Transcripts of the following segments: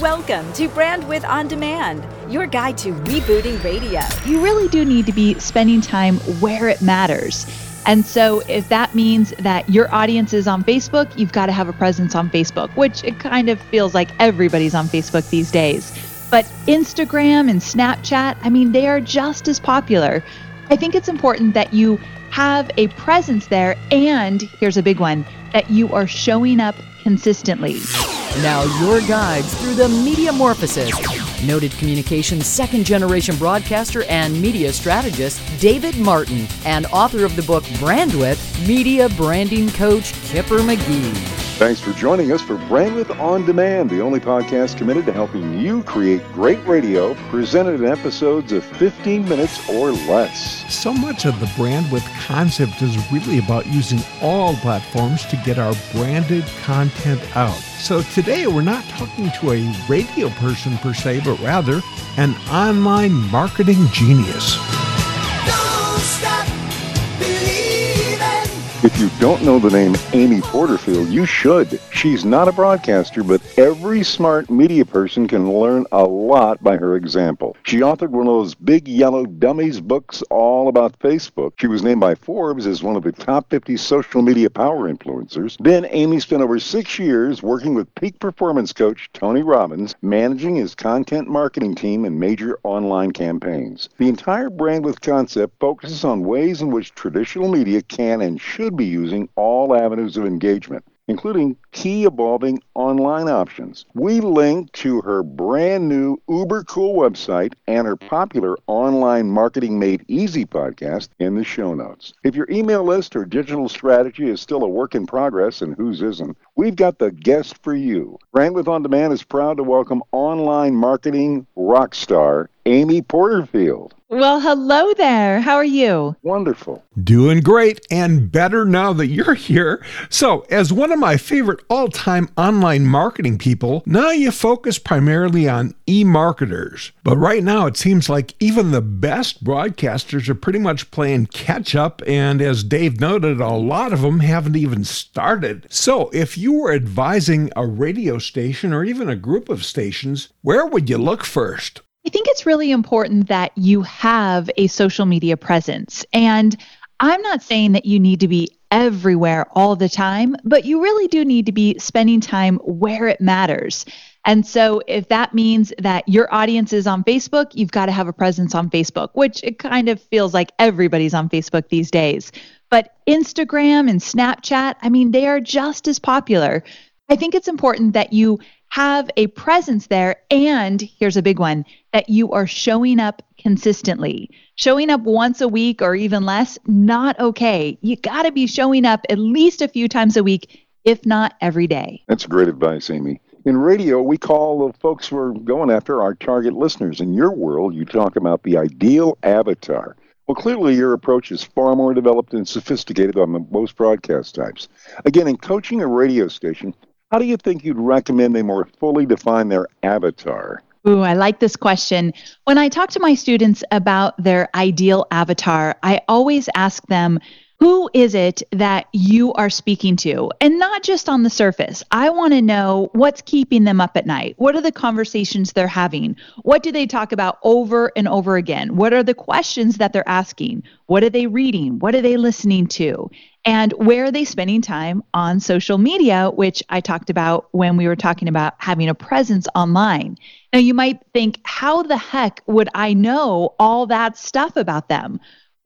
Welcome to Brandwidth On Demand, your guide to rebooting radio. You really do need to be spending time where it matters. And so, if that means that your audience is on Facebook, you've got to have a presence on Facebook, which it kind of feels like everybody's on Facebook these days. But Instagram and Snapchat, I mean, they are just as popular. I think it's important that you have a presence there. And here's a big one that you are showing up consistently. Now, your guides through the Mediamorphosis. Noted communications second generation broadcaster and media strategist David Martin, and author of the book Brandwidth, media branding coach Kipper McGee. Thanks for joining us for Brandwidth On Demand, the only podcast committed to helping you create great radio presented in episodes of 15 minutes or less. So much of the Brandwidth concept is really about using all platforms to get our branded content out. So today we're not talking to a radio person per se, but rather an online marketing genius. If you don't know the name Amy Porterfield, you should. She's not a broadcaster, but every smart media person can learn a lot by her example. She authored one of those big yellow dummies books all about Facebook. She was named by Forbes as one of the top 50 social media power influencers. Then Amy spent over six years working with peak performance coach Tony Robbins, managing his content marketing team and major online campaigns. The entire Brandwidth concept focuses on ways in which traditional media can and should should be using all avenues of engagement, including key evolving online options. We link to her brand new uber cool website and her popular online marketing made easy podcast in the show notes. If your email list or digital strategy is still a work in progress and whose isn't, we've got the guest for you. Brandwidth On Demand is proud to welcome online marketing rock star Amy Porterfield. Well, hello there. How are you? Wonderful. Doing great and better now that you're here. So, as one of my favorite all time online marketing people, now you focus primarily on e marketers. But right now, it seems like even the best broadcasters are pretty much playing catch up. And as Dave noted, a lot of them haven't even started. So, if you were advising a radio station or even a group of stations, where would you look first? I think it's really important that you have a social media presence. And I'm not saying that you need to be everywhere all the time, but you really do need to be spending time where it matters. And so, if that means that your audience is on Facebook, you've got to have a presence on Facebook, which it kind of feels like everybody's on Facebook these days. But Instagram and Snapchat, I mean, they are just as popular. I think it's important that you have a presence there. And here's a big one that you are showing up consistently. Showing up once a week or even less, not okay. You got to be showing up at least a few times a week, if not every day. That's great advice, Amy. In radio, we call the folks we're going after our target listeners. In your world, you talk about the ideal avatar. Well, clearly, your approach is far more developed and sophisticated than most broadcast types. Again, in coaching a radio station, how do you think you'd recommend they more fully define their avatar? Ooh, I like this question. When I talk to my students about their ideal avatar, I always ask them, who is it that you are speaking to? And not just on the surface. I want to know what's keeping them up at night. What are the conversations they're having? What do they talk about over and over again? What are the questions that they're asking? What are they reading? What are they listening to? And where are they spending time on social media, which I talked about when we were talking about having a presence online. Now, you might think, how the heck would I know all that stuff about them?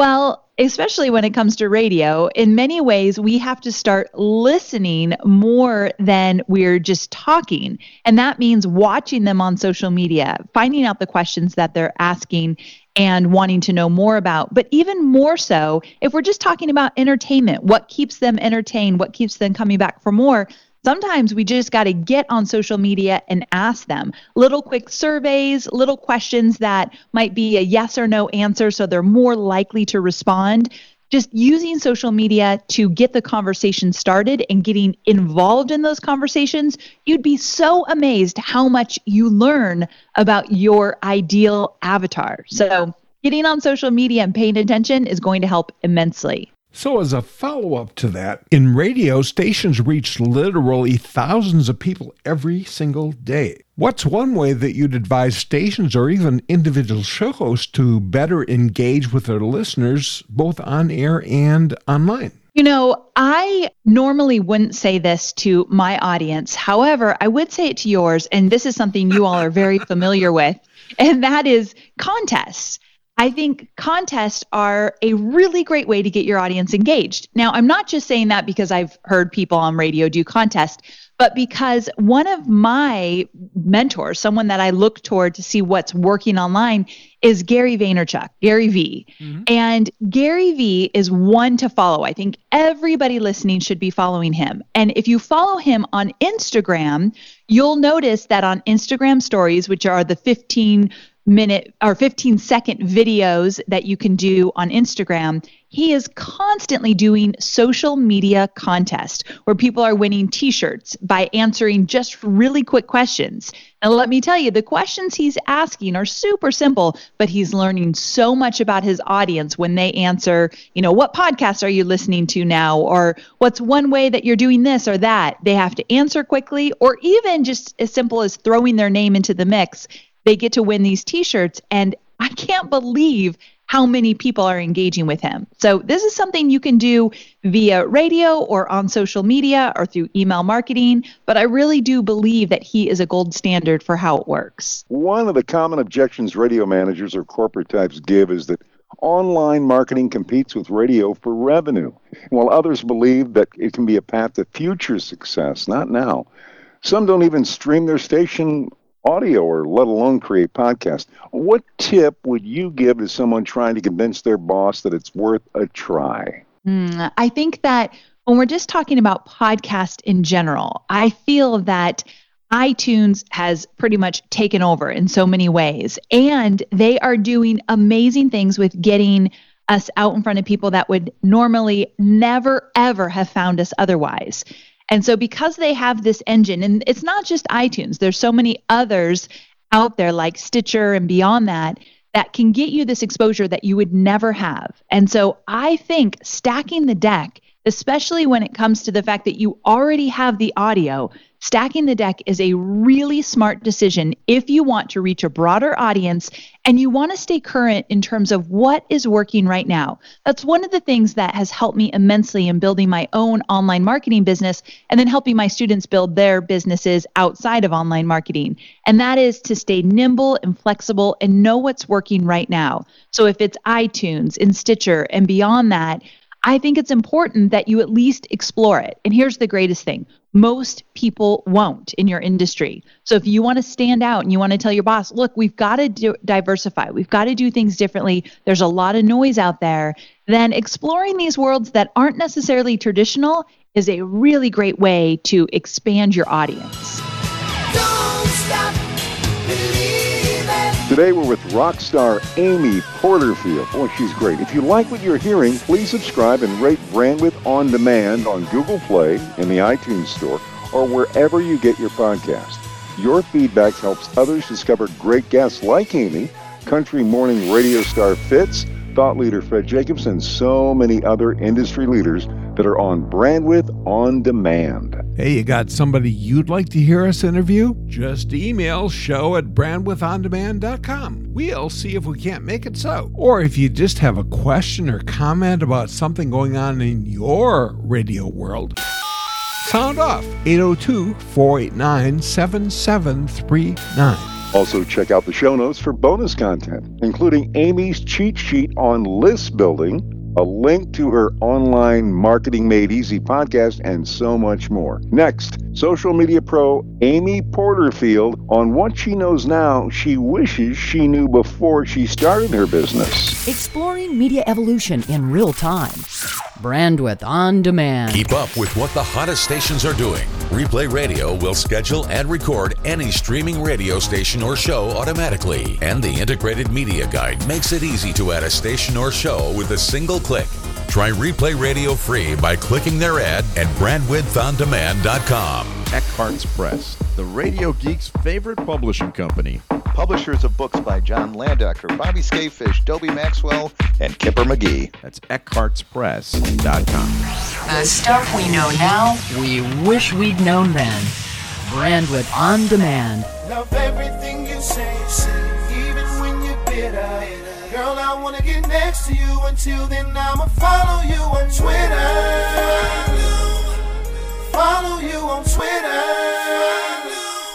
Well, especially when it comes to radio, in many ways, we have to start listening more than we're just talking. And that means watching them on social media, finding out the questions that they're asking and wanting to know more about. But even more so, if we're just talking about entertainment, what keeps them entertained, what keeps them coming back for more, Sometimes we just got to get on social media and ask them little quick surveys, little questions that might be a yes or no answer, so they're more likely to respond. Just using social media to get the conversation started and getting involved in those conversations, you'd be so amazed how much you learn about your ideal avatar. So, getting on social media and paying attention is going to help immensely. So, as a follow up to that, in radio, stations reach literally thousands of people every single day. What's one way that you'd advise stations or even individual show hosts to better engage with their listeners, both on air and online? You know, I normally wouldn't say this to my audience. However, I would say it to yours, and this is something you all are very familiar with, and that is contests. I think contests are a really great way to get your audience engaged. Now, I'm not just saying that because I've heard people on radio do contests, but because one of my mentors, someone that I look toward to see what's working online, is Gary Vaynerchuk, Gary V. Mm-hmm. And Gary V is one to follow. I think everybody listening should be following him. And if you follow him on Instagram, you'll notice that on Instagram stories, which are the 15 minute or 15 second videos that you can do on Instagram, he is constantly doing social media contests where people are winning t-shirts by answering just really quick questions. And let me tell you, the questions he's asking are super simple, but he's learning so much about his audience when they answer, you know, what podcast are you listening to now? Or what's one way that you're doing this or that? They have to answer quickly, or even just as simple as throwing their name into the mix they get to win these t-shirts and I can't believe how many people are engaging with him. So this is something you can do via radio or on social media or through email marketing, but I really do believe that he is a gold standard for how it works. One of the common objections radio managers or corporate types give is that online marketing competes with radio for revenue, while others believe that it can be a path to future success, not now. Some don't even stream their station audio or let alone create podcast. What tip would you give to someone trying to convince their boss that it's worth a try? Mm, I think that when we're just talking about podcast in general, I feel that iTunes has pretty much taken over in so many ways, and they are doing amazing things with getting us out in front of people that would normally never, ever have found us otherwise. And so because they have this engine, and it's not just iTunes, there's so many others out there like Stitcher and beyond that that can get you this exposure that you would never have. And so I think stacking the deck, especially when it comes to the fact that you already have the audio, Stacking the deck is a really smart decision if you want to reach a broader audience and you want to stay current in terms of what is working right now. That's one of the things that has helped me immensely in building my own online marketing business and then helping my students build their businesses outside of online marketing. And that is to stay nimble and flexible and know what's working right now. So if it's iTunes and Stitcher and beyond that, I think it's important that you at least explore it. And here's the greatest thing most people won't in your industry. So if you want to stand out and you want to tell your boss, look, we've got to do, diversify, we've got to do things differently, there's a lot of noise out there, then exploring these worlds that aren't necessarily traditional is a really great way to expand your audience. Today we're with rock star Amy Porterfield. Boy, she's great. If you like what you're hearing, please subscribe and rate Brandwidth On Demand on Google Play, in the iTunes Store, or wherever you get your podcast. Your feedback helps others discover great guests like Amy, country morning radio star Fitz, thought leader Fred Jacobs, and so many other industry leaders that are on Brandwidth On Demand. Hey, you got somebody you'd like to hear us interview? Just email show at brandwidthondemand.com. We'll see if we can't make it so. Or if you just have a question or comment about something going on in your radio world, sound off 802 489 7739. Also, check out the show notes for bonus content, including Amy's cheat sheet on list building, a link to her online Marketing Made Easy podcast, and so much more. Next, social media pro Amy Porterfield on what she knows now she wishes she knew before she started her business. Exploring media evolution in real time. Brandwidth on demand. Keep up with what the hottest stations are doing. Replay Radio will schedule and record any streaming radio station or show automatically. And the integrated media guide makes it easy to add a station or show with a single click. Try Replay Radio free by clicking their ad at brandwidthondemand.com. Eckhartz Press, the Radio Geek's favorite publishing company publishers of books by John Landecker, Bobby Skafish, Dobie Maxwell, and Kipper McGee. That's eckhartzpress.com. The stuff we know now, we wish we'd known then. Brandwidth on demand. Love everything you say, say, even when you're bitter. Girl, I wanna get next to you. Until then, I'ma follow you on Twitter. Follow you on Twitter.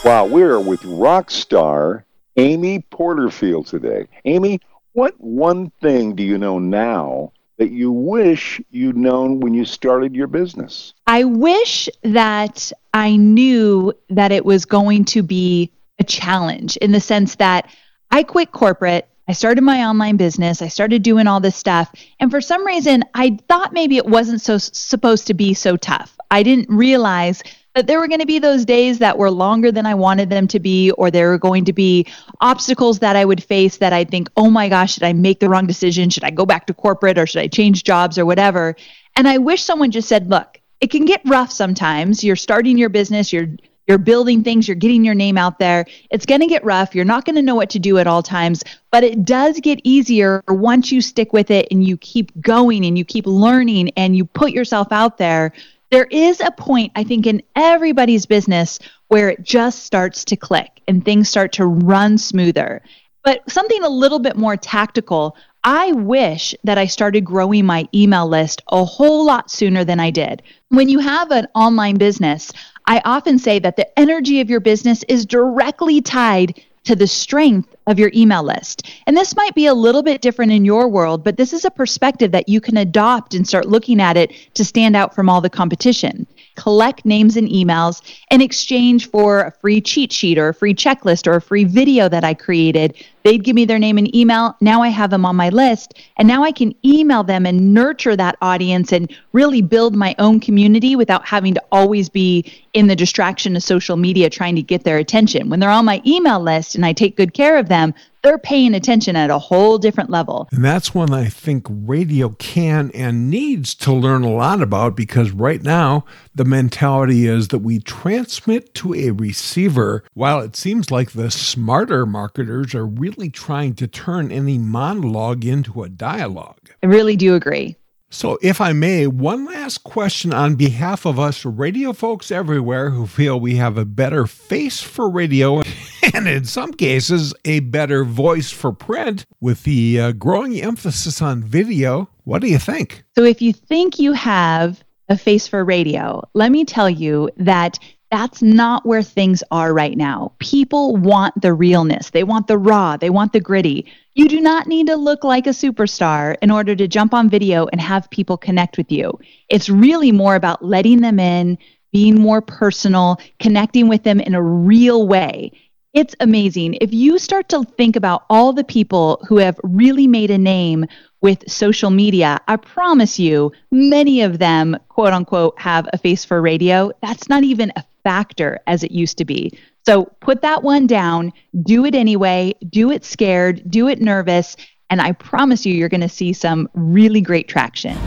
Wow, we're with rock star Amy Porterfield today. Amy, what one thing do you know now that you wish you'd known when you started your business? I wish that I knew that it was going to be a challenge in the sense that I quit corporate. I started my online business. I started doing all this stuff. And for some reason, I thought maybe it wasn't so supposed to be so tough. I didn't realize that there were going to be those days that were longer than I wanted them to be, or there were going to be obstacles that I would face that I'd think, oh my gosh, did I make the wrong decision? Should I go back to corporate or should I change jobs or whatever? And I wish someone just said, look, it can get rough sometimes. You're starting your business, you're you're building things, you're getting your name out there. It's going to get rough. You're not going to know what to do at all times, but it does get easier once you stick with it and you keep going and you keep learning and you put yourself out there. There is a point, I think, in everybody's business where it just starts to click and things start to run smoother. But something a little bit more tactical, I wish that I started growing my email list a whole lot sooner than I did. When you have an online business, I often say that the energy of your business is directly tied to the strength of your email list. And this might be a little bit different in your world, but this is a perspective that you can adopt and start looking at it to stand out from all the competition. Collect names and emails in exchange for a free cheat sheet or a free checklist or a free video that I created. They'd give me their name and email. Now I have them on my list, and now I can email them and nurture that audience and really build my own community without having to always be in the distraction of social media trying to get their attention. When they're on my email list and I take good care of them, they're paying attention at a whole different level. And that's one I think radio can and needs to learn a lot about because right now the mentality is that we transmit to a receiver while it seems like the smarter marketers are really trying to turn any monologue into a dialogue. I really do agree. So, if I may, one last question on behalf of us radio folks everywhere who feel we have a better face for radio and, in some cases, a better voice for print with the uh, growing emphasis on video. What do you think? So, if you think you have a face for radio, let me tell you that that's not where things are right now. People want the realness, they want the raw, they want the gritty. You do not need to look like a superstar in order to jump on video and have people connect with you. It's really more about letting them in, being more personal, connecting with them in a real way. It's amazing. If you start to think about all the people who have really made a name with social media, I promise you, many of them, quote unquote, have a face for radio. That's not even a factor as it used to be. So put that one down, do it anyway, do it scared, do it nervous, and I promise you, you're going to see some really great traction.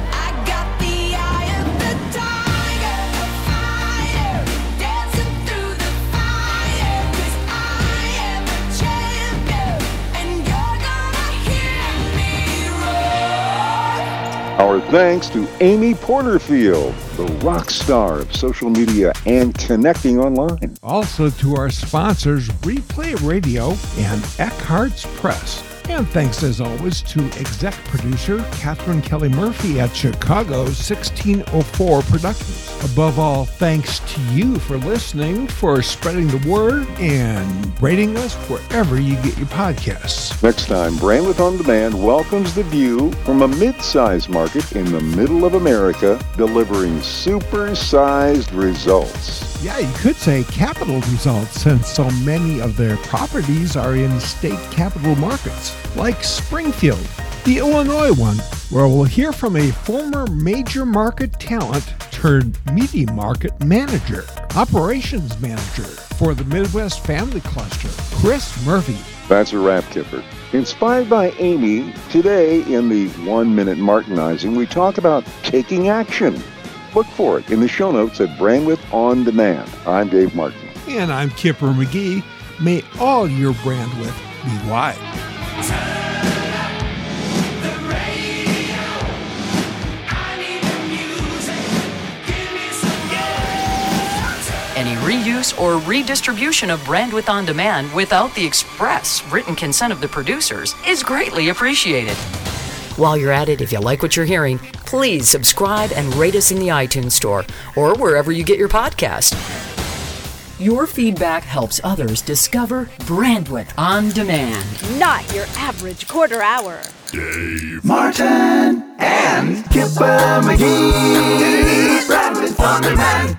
Our thanks to Amy Porterfield, the rock star of social media and connecting online. Also to our sponsors, Replay Radio and Eckhartz Press. And thanks as always to exec producer Catherine Kelly Murphy at Chicago's 1604 Productions. Above all, thanks to you for listening, for spreading the word, and rating us wherever you get your podcasts. Next time, Brandwidth On Demand welcomes the view from a mid-sized market in the middle of America, delivering super-sized results. Yeah, you could say capital results since so many of their properties are in state capital markets, like Springfield, the Illinois one, where we'll hear from a former major market talent turned media market manager, operations manager for the Midwest Family Cluster, Chris Murphy. That's a wrap, Kipper. Inspired by Amy, today in the One Minute Martinizing, we talk about taking action. Look for it in the show notes at Brandwidth On Demand. I'm Dave Martin. And I'm Kipper McGee. May all your Brandwidth be wide. Any reuse or redistribution of Brandwidth On Demand without the express written consent of the producers is greatly appreciated. While you're at it, if you like what you're hearing, please subscribe and rate us in the iTunes Store or wherever you get your podcast. Your feedback helps others discover Brandwidth On Demand. Not your average quarter hour. Dave Martin and Kipper McGee. Brandwidth on demand.